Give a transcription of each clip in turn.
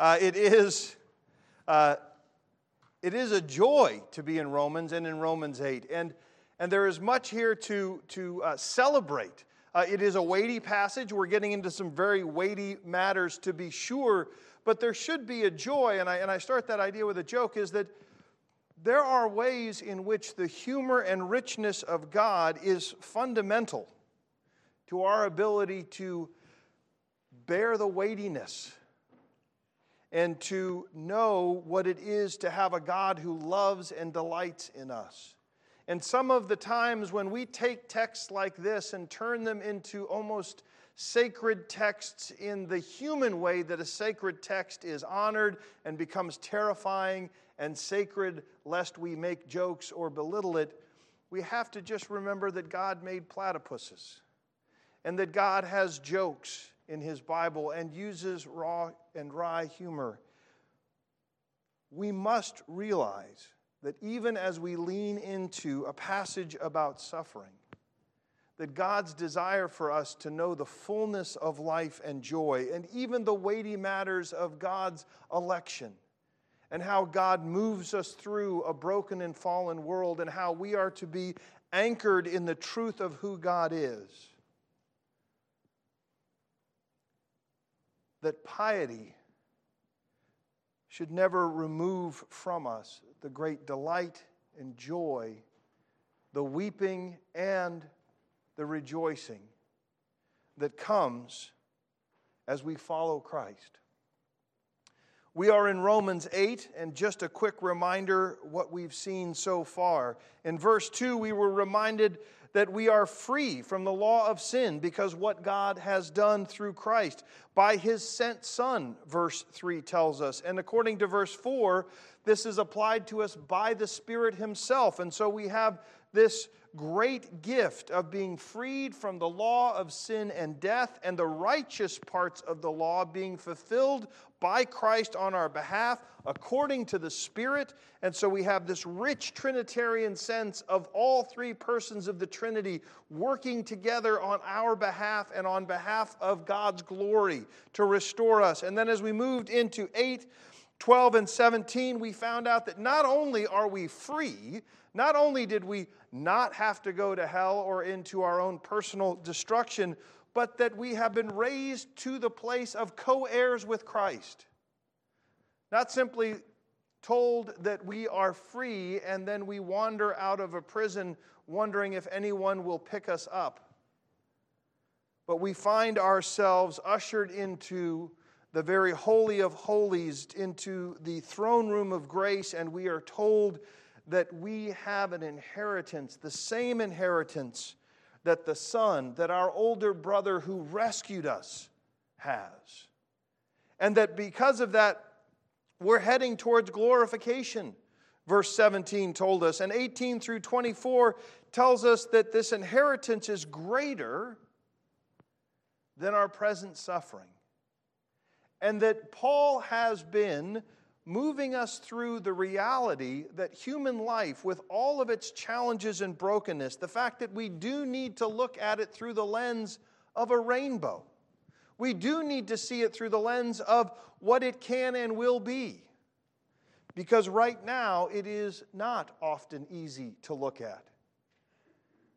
Uh, it, is, uh, it is a joy to be in Romans and in Romans 8. And, and there is much here to, to uh, celebrate. Uh, it is a weighty passage. We're getting into some very weighty matters to be sure, but there should be a joy. And I, and I start that idea with a joke is that there are ways in which the humor and richness of God is fundamental to our ability to bear the weightiness and to know what it is to have a God who loves and delights in us. And some of the times when we take texts like this and turn them into almost sacred texts in the human way that a sacred text is honored and becomes terrifying and sacred, lest we make jokes or belittle it, we have to just remember that God made platypuses and that God has jokes in His Bible and uses raw and wry humor. We must realize that even as we lean into a passage about suffering, that God's desire for us to know the fullness of life and joy, and even the weighty matters of God's election and how God moves us through a broken and fallen world, and how we are to be anchored in the truth of who God is. That piety should never remove from us the great delight and joy, the weeping and the rejoicing that comes as we follow Christ. We are in Romans 8, and just a quick reminder what we've seen so far. In verse 2, we were reminded that we are free from the law of sin because what God has done through Christ by his sent Son, verse 3 tells us. And according to verse 4, this is applied to us by the Spirit himself. And so we have this great gift of being freed from the law of sin and death and the righteous parts of the law being fulfilled by Christ on our behalf according to the Spirit. And so we have this rich Trinitarian sense of all three persons of the Trinity working together on our behalf and on behalf of God's glory to restore us. And then as we moved into 8, 12, and 17, we found out that not only are we free, not only did we not have to go to hell or into our own personal destruction, but that we have been raised to the place of co heirs with Christ. Not simply told that we are free and then we wander out of a prison wondering if anyone will pick us up. But we find ourselves ushered into the very holy of holies, into the throne room of grace, and we are told that we have an inheritance, the same inheritance that the Son, that our older brother who rescued us, has. And that because of that, we're heading towards glorification. Verse 17 told us, and 18 through 24 tells us that this inheritance is greater than our present suffering. And that Paul has been moving us through the reality that human life, with all of its challenges and brokenness, the fact that we do need to look at it through the lens of a rainbow. We do need to see it through the lens of what it can and will be. Because right now, it is not often easy to look at.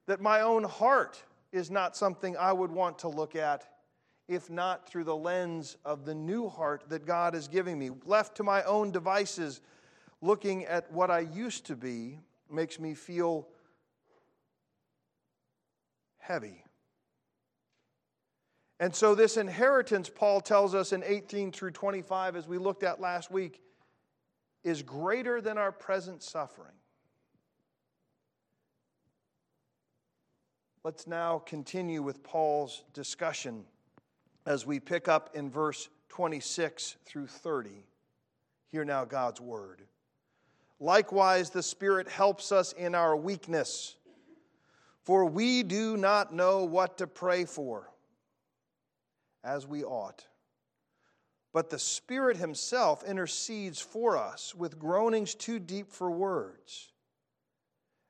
That my own heart is not something I would want to look at if not through the lens of the new heart that God is giving me. Left to my own devices, looking at what I used to be makes me feel heavy. And so, this inheritance, Paul tells us in 18 through 25, as we looked at last week, is greater than our present suffering. Let's now continue with Paul's discussion as we pick up in verse 26 through 30. Hear now God's word. Likewise, the Spirit helps us in our weakness, for we do not know what to pray for as we ought. But the Spirit Himself intercedes for us with groanings too deep for words.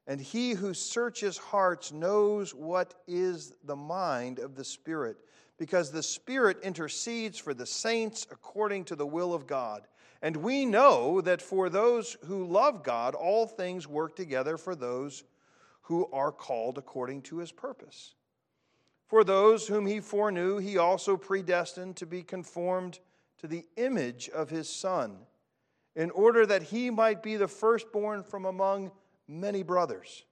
And He who searches hearts knows what is the mind of the Spirit because the Spirit intercedes for the saints according to the will of God. And we know that for those who love God, all things work together for those who are called according to his purpose. For those whom he foreknew, he also predestined to be conformed to the image of his Son, in order that he might be the firstborn from among many brothers.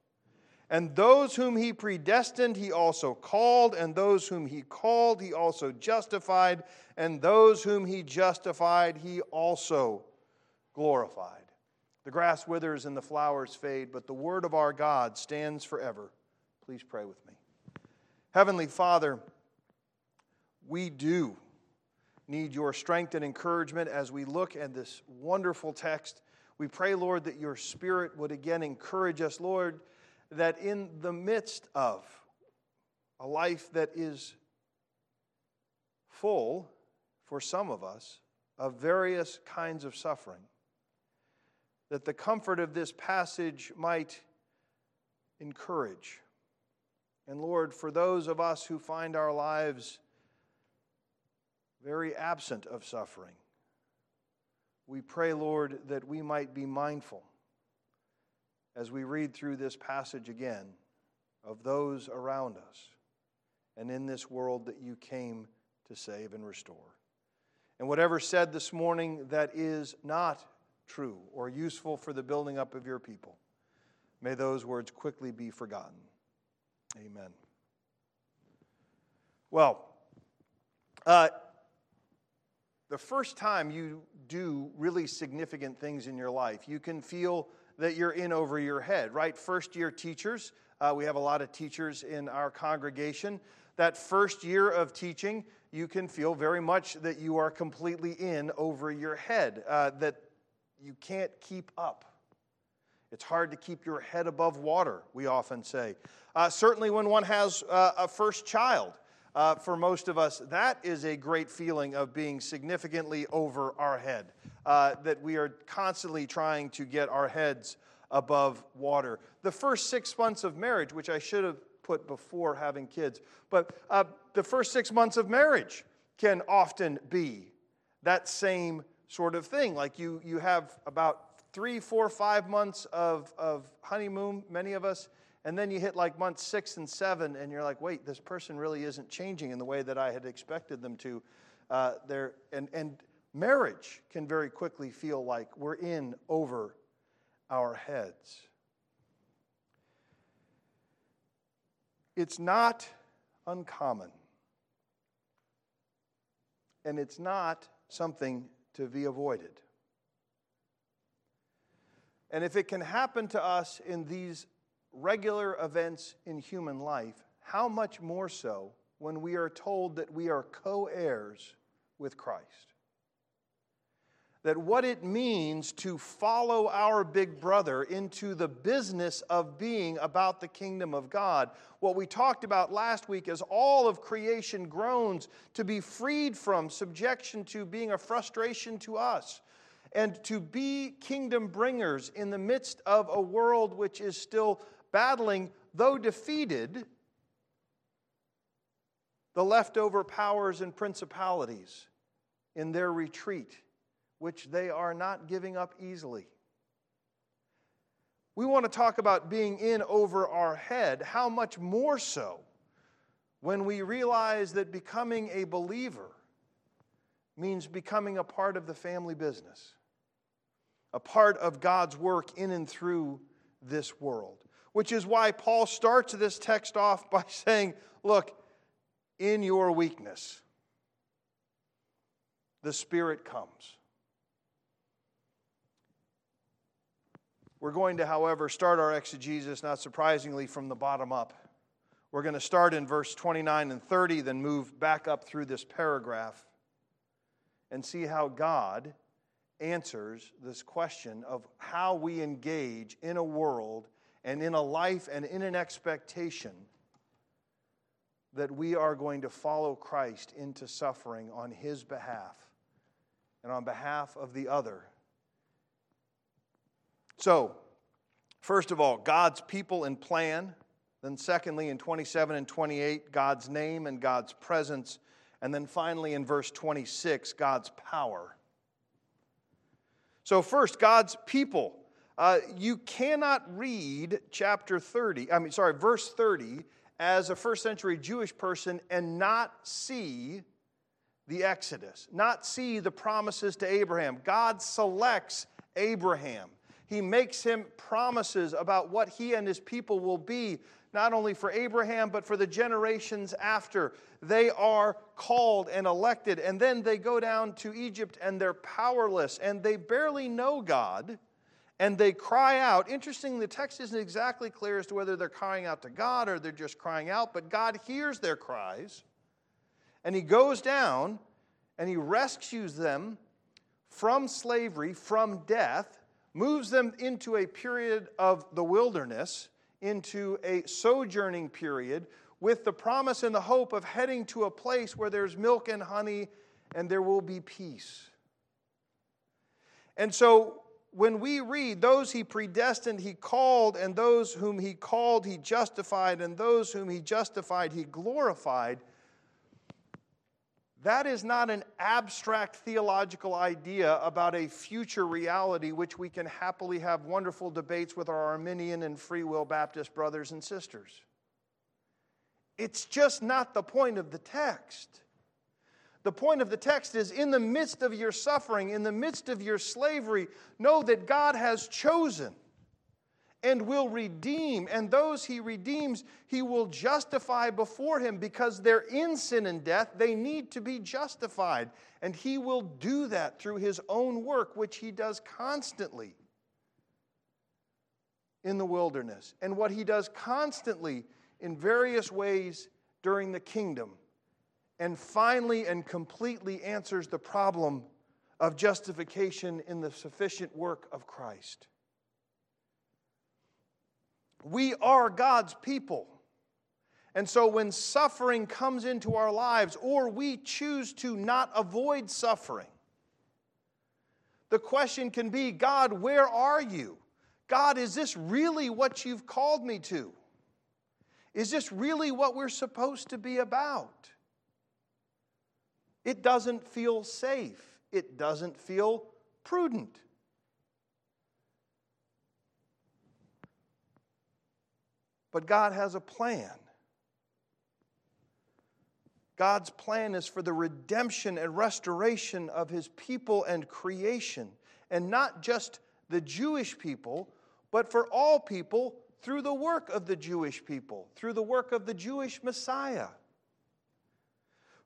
And those whom he predestined, he also called, and those whom he called, he also justified, and those whom he justified, he also glorified. The grass withers and the flowers fade, but the word of our God stands forever. Please pray with me. Heavenly Father, we do need your strength and encouragement as we look at this wonderful text. We pray, Lord, that your Spirit would again encourage us, Lord that in the midst of a life that is full, for some of us, of various kinds of suffering, that the comfort of this passage might encourage. And Lord, for those of us who find our lives very absent of suffering, we pray, Lord, that we might be mindful as we read through this passage again of those around us and in this world that you came to save and restore. And whatever said this morning that is not true or useful for the building up of your people, may those words quickly be forgotten. Amen. Well, uh, the first time you do really significant things in your life, you can feel that you're in over your head, right? First year teachers, uh, we have a lot of teachers in our congregation. That first year of teaching, you can feel very much that you are completely in over your head, uh, that you can't keep up. It's hard to keep your head above water, we often say. Uh, certainly, when one has uh, a first child, uh, for most of us, that is a great feeling of being significantly over our head, uh, that we are constantly trying to get our heads above water. The first six months of marriage, which I should have put before having kids, but uh, the first six months of marriage can often be that same sort of thing. Like you, you have about three, four, five months of, of honeymoon, many of us, and then you hit like month six and seven, and you're like, wait, this person really isn't changing in the way that I had expected them to. Uh, there, and, and marriage can very quickly feel like we're in over our heads. It's not uncommon, and it's not something to be avoided. And if it can happen to us in these regular events in human life, how much more so when we are told that we are co heirs with Christ? That what it means to follow our big brother into the business of being about the kingdom of God. What we talked about last week is all of creation groans to be freed from subjection to being a frustration to us and to be kingdom bringers in the midst of a world which is still battling, though defeated, the leftover powers and principalities in their retreat, which they are not giving up easily. We want to talk about being in over our head. How much more so when we realize that becoming a believer means becoming a part of the family business, a part of God's work in and through this world which is why Paul starts this text off by saying, Look, in your weakness, the Spirit comes. We're going to, however, start our exegesis, not surprisingly, from the bottom up. We're going to start in verse 29 and 30, then move back up through this paragraph and see how God answers this question of how we engage in a world and in a life and in an expectation that we are going to follow Christ into suffering on his behalf and on behalf of the other. So, first of all, God's people and plan. Then, secondly, in 27 and 28, God's name and God's presence. And then finally, in verse 26, God's power. So, first, God's people. Uh, you cannot read chapter 30, I mean, sorry, verse 30 as a first century Jewish person and not see the Exodus, not see the promises to Abraham. God selects Abraham. He makes him promises about what he and his people will be, not only for Abraham, but for the generations after. They are called and elected, and then they go down to Egypt and they're powerless and they barely know God and they cry out. Interesting, the text isn't exactly clear as to whether they're crying out to God or they're just crying out, but God hears their cries. And He goes down and He rescues them from slavery, from death, moves them into a period of the wilderness, into a sojourning period, with the promise and the hope of heading to a place where there's milk and honey and there will be peace. And so when we read, those he predestined, he called, and those whom he called, he justified, and those whom he justified, he glorified, that is not an abstract theological idea about a future reality which we can happily have wonderful debates with our Arminian and Free Will Baptist brothers and sisters. It's just not the point of the text. The point of the text is in the midst of your suffering, in the midst of your slavery, know that God has chosen and will redeem. And those he redeems, he will justify before him because they're in sin and death. They need to be justified. And he will do that through his own work, which he does constantly in the wilderness, and what he does constantly in various ways during the kingdom and finally and completely answers the problem of justification in the sufficient work of Christ. We are God's people. And so when suffering comes into our lives, or we choose to not avoid suffering, the question can be God, where are you? God, is this really what you've called me to? Is this really what we're supposed to be about? It doesn't feel safe. It doesn't feel prudent. But God has a plan. God's plan is for the redemption and restoration of his people and creation, and not just the Jewish people, but for all people through the work of the Jewish people, through the work of the Jewish Messiah.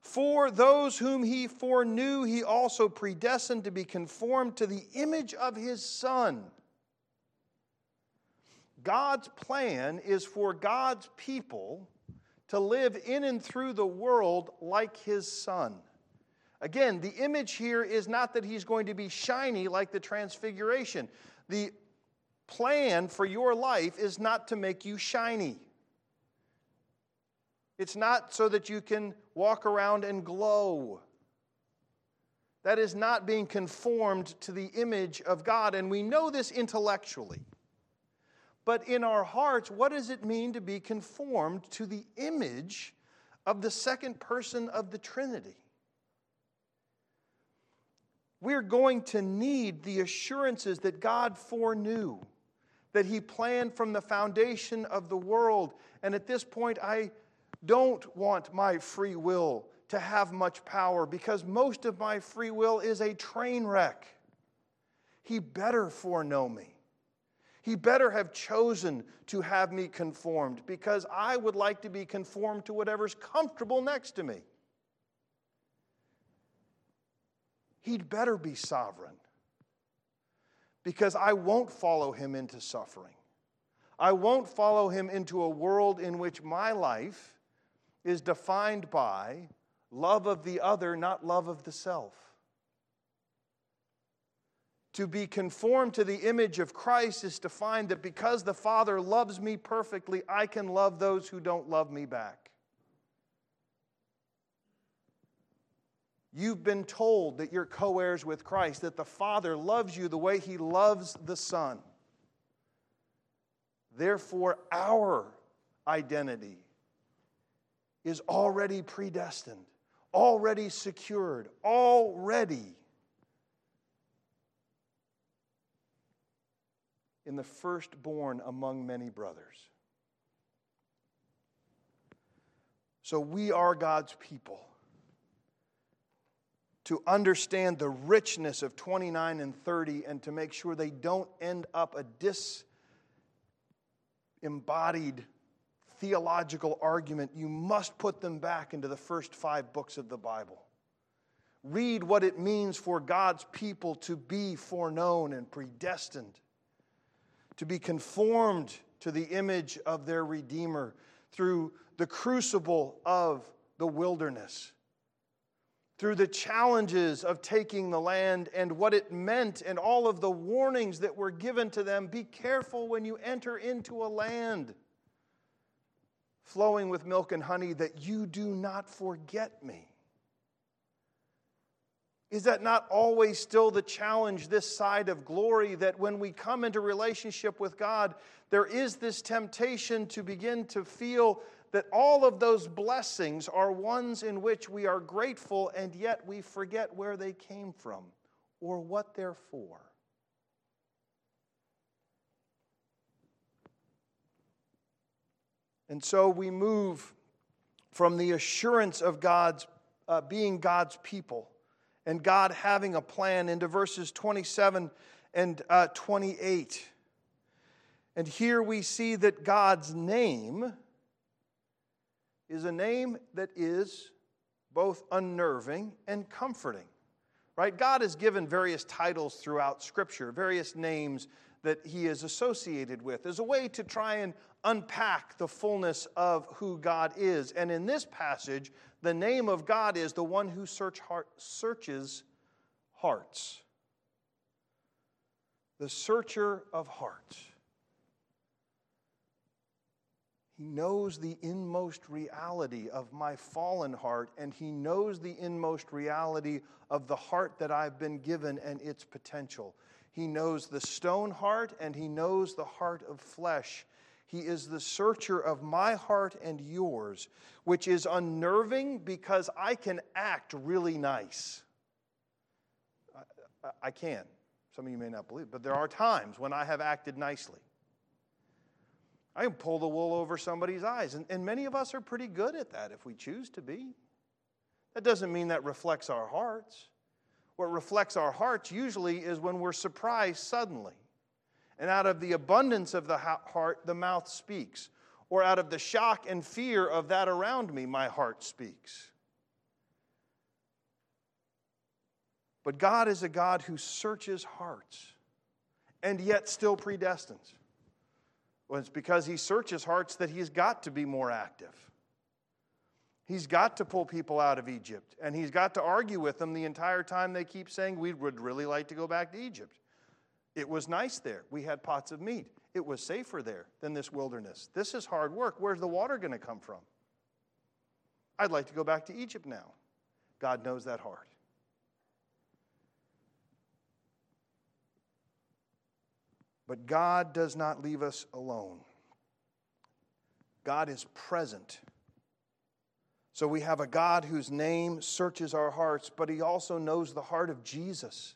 For those whom he foreknew, he also predestined to be conformed to the image of his Son. God's plan is for God's people to live in and through the world like his Son. Again, the image here is not that he's going to be shiny like the transfiguration. The plan for your life is not to make you shiny. It's not so that you can walk around and glow. That is not being conformed to the image of God. And we know this intellectually. But in our hearts, what does it mean to be conformed to the image of the second person of the Trinity? We're going to need the assurances that God foreknew, that He planned from the foundation of the world. And at this point, I don't want my free will to have much power because most of my free will is a train wreck. He better foreknow me. He better have chosen to have me conformed because I would like to be conformed to whatever's comfortable next to me. He'd better be sovereign because I won't follow him into suffering. I won't follow him into a world in which my life is defined by love of the other, not love of the self. To be conformed to the image of Christ is to find that because the Father loves me perfectly, I can love those who don't love me back. You've been told that you're co heirs with Christ, that the Father loves you the way He loves the Son. Therefore, our identity is already predestined, already secured, already in the firstborn among many brothers. So we are God's people. To understand the richness of 29 and 30 and to make sure they don't end up a disembodied theological argument, you must put them back into the first five books of the Bible. Read what it means for God's people to be foreknown and predestined, to be conformed to the image of their Redeemer through the crucible of the wilderness, through the challenges of taking the land and what it meant, and all of the warnings that were given to them. Be careful when you enter into a land flowing with milk and honey, that you do not forget me. Is that not always still the challenge this side of glory? That when we come into relationship with God, there is this temptation to begin to feel that all of those blessings are ones in which we are grateful, and yet we forget where they came from or what they're for. And so we move from the assurance of God's uh, being God's people and God having a plan into verses 27 and uh, 28. And here we see that God's name is a name that is both unnerving and comforting. Right? God has given various titles throughout Scripture, various names that he is associated with, as a way to try and unpack the fullness of who God is. And in this passage, the name of God is the one who search heart, searches hearts. The searcher of hearts. He knows the inmost reality of my fallen heart, and He knows the inmost reality of the heart that I've been given and its potential. He knows the stone heart, and He knows the heart of flesh. He is the searcher of my heart and yours, which is unnerving because I can act really nice. I, I, can. Some of you may not believe, but there are times when I have acted nicely. I can pull the wool over somebody's eyes. And, and many of us are pretty good at that if we choose to be. That doesn't mean that reflects our hearts. What reflects our hearts usually is when we're surprised suddenly. And out of the abundance of the heart, the mouth speaks. Or out of the shock and fear of that around me, my heart speaks. But God is a God who searches hearts and yet still predestines. Well, it's because he searches hearts that he's got to be more active. He's got to pull people out of Egypt, and he's got to argue with them the entire time they keep saying, We would really like to go back to Egypt. It was nice there. We had pots of meat. It was safer there than this wilderness. This is hard work. Where's the water going to come from? I'd like to go back to Egypt now. God knows that heart. But God does not leave us alone. God is present. So we have a God whose name searches our hearts, but he also knows the heart of Jesus.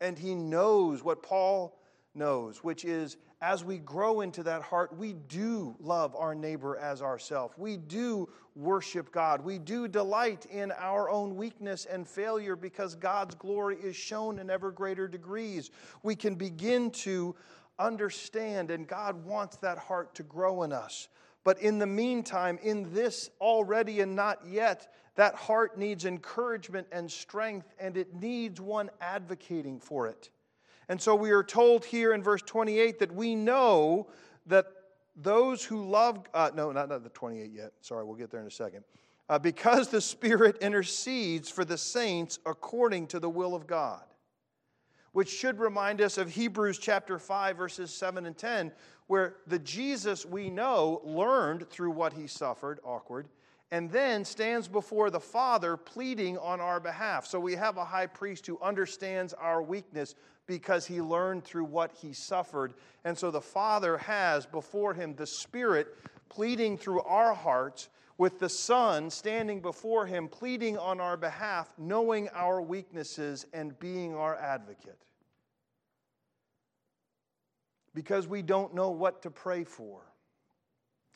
And he knows what Paul knows, which is as we grow into that heart, we do love our neighbor as ourselves. We do worship God. We do delight in our own weakness and failure because God's glory is shown in ever greater degrees. We can begin to understand, and God wants that heart to grow in us. But in the meantime, in this already and not yet, that heart needs encouragement and strength, and it needs one advocating for it. And so we are told here in verse 28 that we know that those who love, uh, no, not, not the 28 yet. Sorry, we'll get there in a second. Uh, because the Spirit intercedes for the saints according to the will of God which should remind us of Hebrews chapter 5, verses 7 and 10, where the Jesus we know learned through what he suffered, awkward, and then stands before the Father pleading on our behalf. So we have a high priest who understands our weakness because he learned through what he suffered. And so the Father has before him the Spirit pleading through our hearts with the Son standing before him, pleading on our behalf, knowing our weaknesses and being our advocate. Because we don't know what to pray for.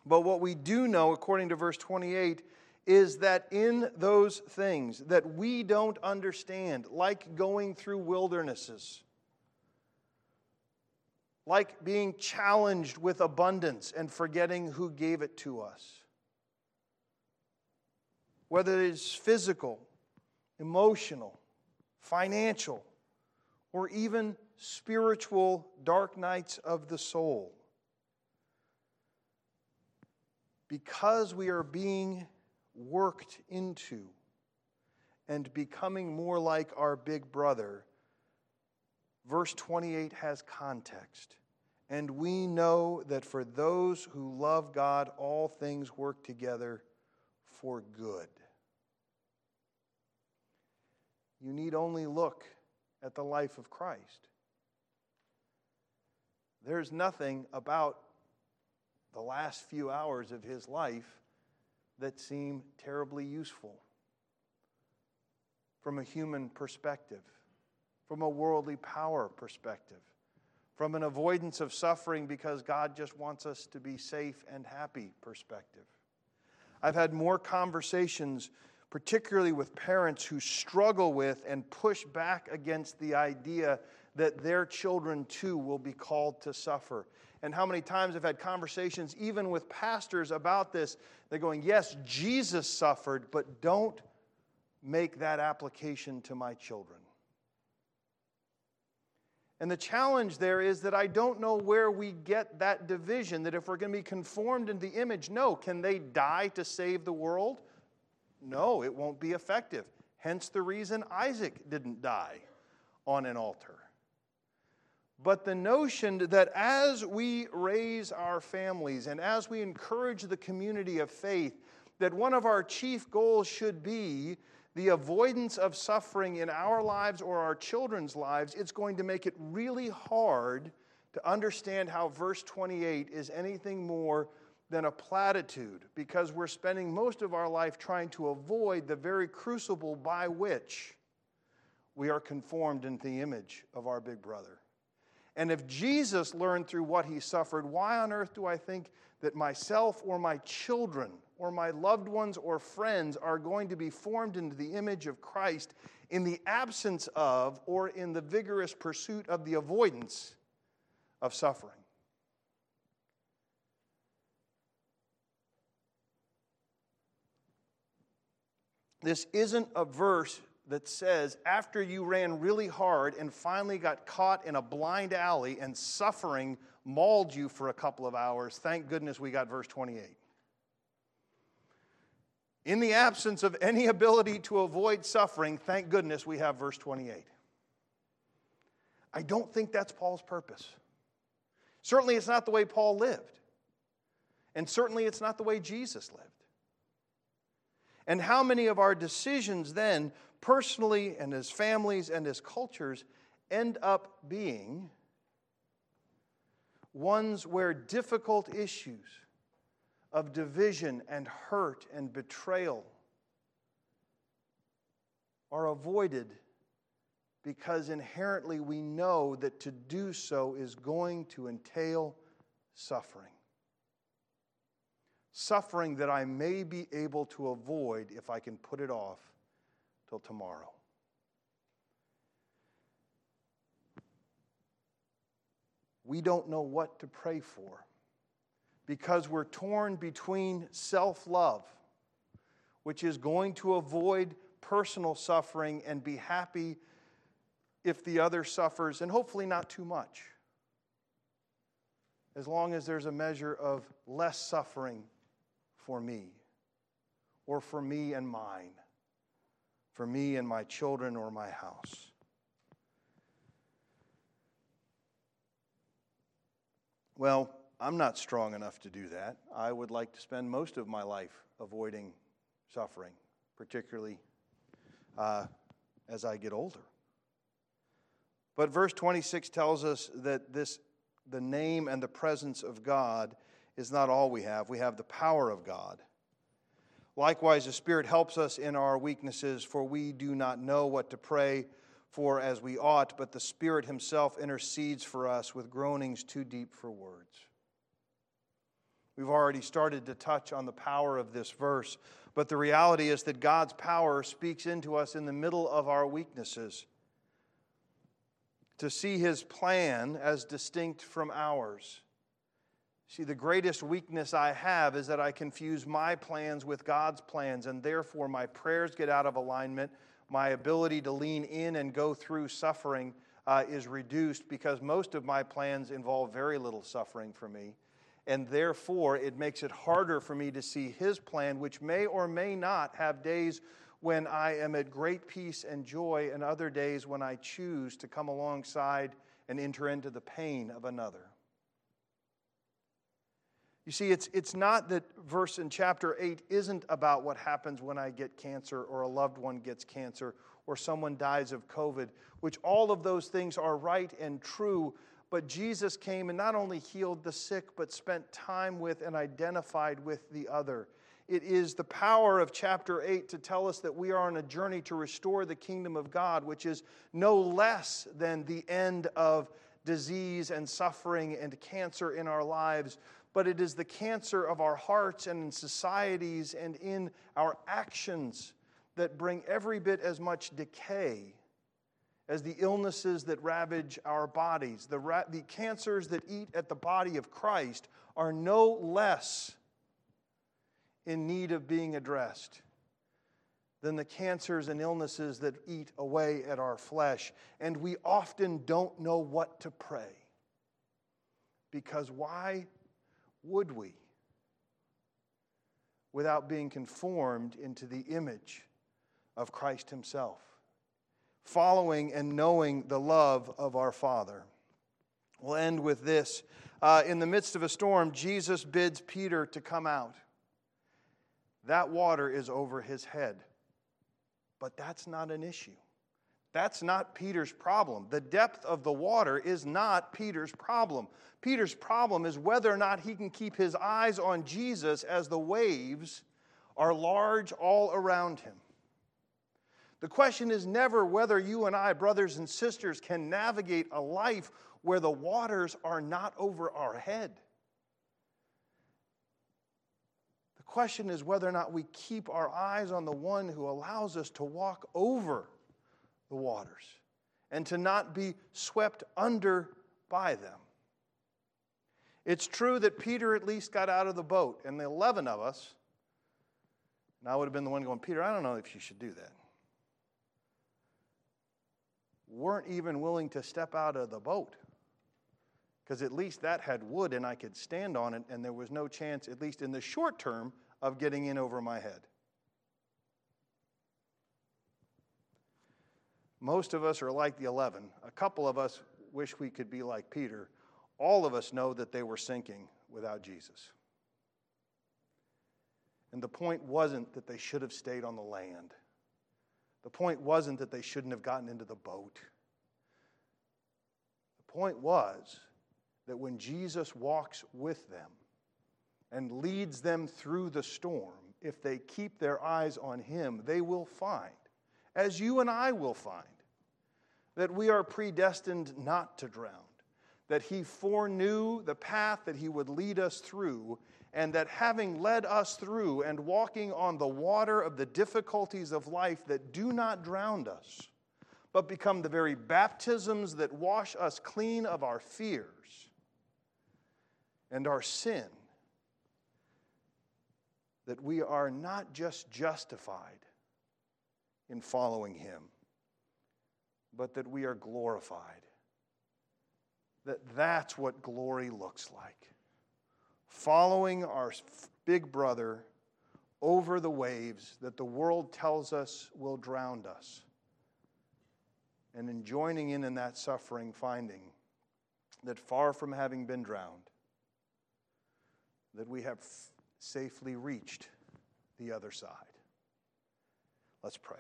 But what we do know, according to verse 28, is that in those things that we don't understand, like going through wildernesses, like being challenged with abundance and forgetting who gave it to us, whether it is physical, emotional, financial, or even spiritual dark nights of the soul. Because we are being worked into and becoming more like our big brother, verse 28 has context. And we know that for those who love God, all things work together for good. You need only look at the life of Christ. There's nothing about the last few hours of his life that seem terribly useful from a human perspective, from a worldly power perspective, from an avoidance of suffering because God just wants us to be safe and happy perspective. I've had more conversations, particularly with parents who struggle with and push back against the idea that their children too will be called to suffer and how many times I've had conversations, even with pastors, about this. They're going, Yes, Jesus suffered, but don't make that application to my children. And the challenge there is that I don't know where we get that division that if we're going to be conformed in the image, no. Can they die to save the world? No, it won't be effective. Hence the reason Isaac didn't die on an altar but the notion that as we raise our families and as we encourage the community of faith, that one of our chief goals should be the avoidance of suffering in our lives or our children's lives, it's going to make it really hard to understand how verse 28 is anything more than a platitude because we're spending most of our life trying to avoid the very crucible by which we are conformed into the image of our big brother. And if Jesus learned through what he suffered, why on earth do I think that myself or my children or my loved ones or friends are going to be formed into the image of Christ in the absence of or in the vigorous pursuit of the avoidance of suffering? This isn't a verse that says, after you ran really hard and finally got caught in a blind alley and suffering mauled you for a couple of hours, thank goodness we got verse 28. In the absence of any ability to avoid suffering, thank goodness we have verse 28. I don't think that's Paul's purpose. Certainly, it's not the way Paul lived. And certainly, it's not the way Jesus lived. And how many of our decisions then personally and as families and as cultures end up being ones where difficult issues of division and hurt and betrayal are avoided because inherently we know that to do so is going to entail suffering. Suffering that I may be able to avoid if I can put it off till tomorrow. We don't know what to pray for because we're torn between self love, which is going to avoid personal suffering and be happy if the other suffers, and hopefully not too much, as long as there's a measure of less suffering for me or for me and mine for me and my children or my house. Well, I'm not strong enough to do that. I would like to spend most of my life avoiding suffering, particularly uh, as I get older. But verse 26 tells us that this, the name and the presence of God is not all we have. We have the power of God. Likewise, the Spirit helps us in our weaknesses, for we do not know what to pray for as we ought, but the Spirit Himself intercedes for us with groanings too deep for words. We've already started to touch on the power of this verse, but the reality is that God's power speaks into us in the middle of our weaknesses to see His plan as distinct from ours See, the greatest weakness I have is that I confuse my plans with God's plans, and therefore my prayers get out of alignment. My ability to lean in and go through suffering uh, is reduced because most of my plans involve very little suffering for me. And therefore, it makes it harder for me to see His plan, which may or may not have days when I am at great peace and joy, and other days when I choose to come alongside and enter into the pain of another. You see, it's, it's not that verse in chapter 8 isn't about what happens when I get cancer or a loved one gets cancer or someone dies of COVID, which all of those things are right and true. But Jesus came and not only healed the sick, but spent time with and identified with the other. It is the power of chapter 8 to tell us that we are on a journey to restore the kingdom of God, which is no less than the end of disease and suffering and cancer in our lives, but it is the cancer of our hearts and in societies and in our actions that bring every bit as much decay as the illnesses that ravage our bodies. The, ra- the cancers that eat at the body of Christ are no less in need of being addressed than the cancers and illnesses that eat away at our flesh. And we often don't know what to pray. Because why would we? Without being conformed into the image of Christ Himself, following and knowing the love of our Father. We'll end with this. Uh, in the midst of a storm, Jesus bids Peter to come out. That water is over his head. But that's not an issue. That's not Peter's problem. The depth of the water is not Peter's problem. Peter's problem is whether or not he can keep his eyes on Jesus as the waves are large all around him. The question is never whether you and I, brothers and sisters, can navigate a life where the waters are not over our head. The question is whether or not we keep our eyes on the one who allows us to walk over the waters and to not be swept under by them. It's true that Peter at least got out of the boat, and the 11 of us, and I would have been the one going, Peter, I don't know if you should do that, weren't even willing to step out of the boat. Because at least that had wood and I could stand on it, and there was no chance, at least in the short term, of getting in over my head. Most of us are like the 11. A couple of us wish we could be like Peter. All of us know that they were sinking without Jesus. And the point wasn't that they should have stayed on the land. The point wasn't that they shouldn't have gotten into the boat. The point was that when Jesus walks with them and leads them through the storm, if they keep their eyes on Him, they will find, as you and I will find, that we are predestined not to drown, that He foreknew the path that He would lead us through, and that having led us through and walking on the water of the difficulties of life that do not drown us, but become the very baptisms that wash us clean of our fears and our sin, that we are not just justified in following Him but that we are glorified. That that's what glory looks like. Following our big brother over the waves that the world tells us will drown us. And in joining in in that suffering, finding that far from having been drowned, that we have safely reached the other side. Let's pray.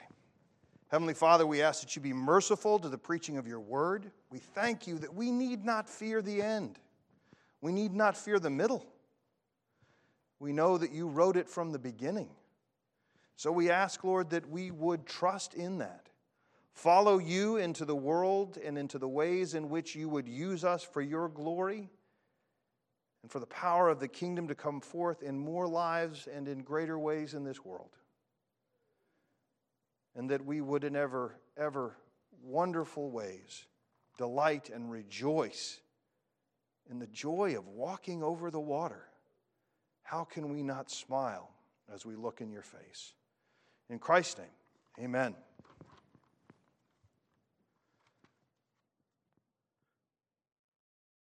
Heavenly Father, we ask that you be merciful to the preaching of your word. We thank you that we need not fear the end, we need not fear the middle. We know that you wrote it from the beginning, So we ask, Lord, that we would trust in that. Follow you into the world and into the ways in which you would use us for your glory and for the power of the kingdom to come forth in more lives and in greater ways in this world. And that we would, in ever, ever wonderful ways, delight and rejoice in the joy of walking over the water. How can we not smile as we look in your face? In Christ's name, amen.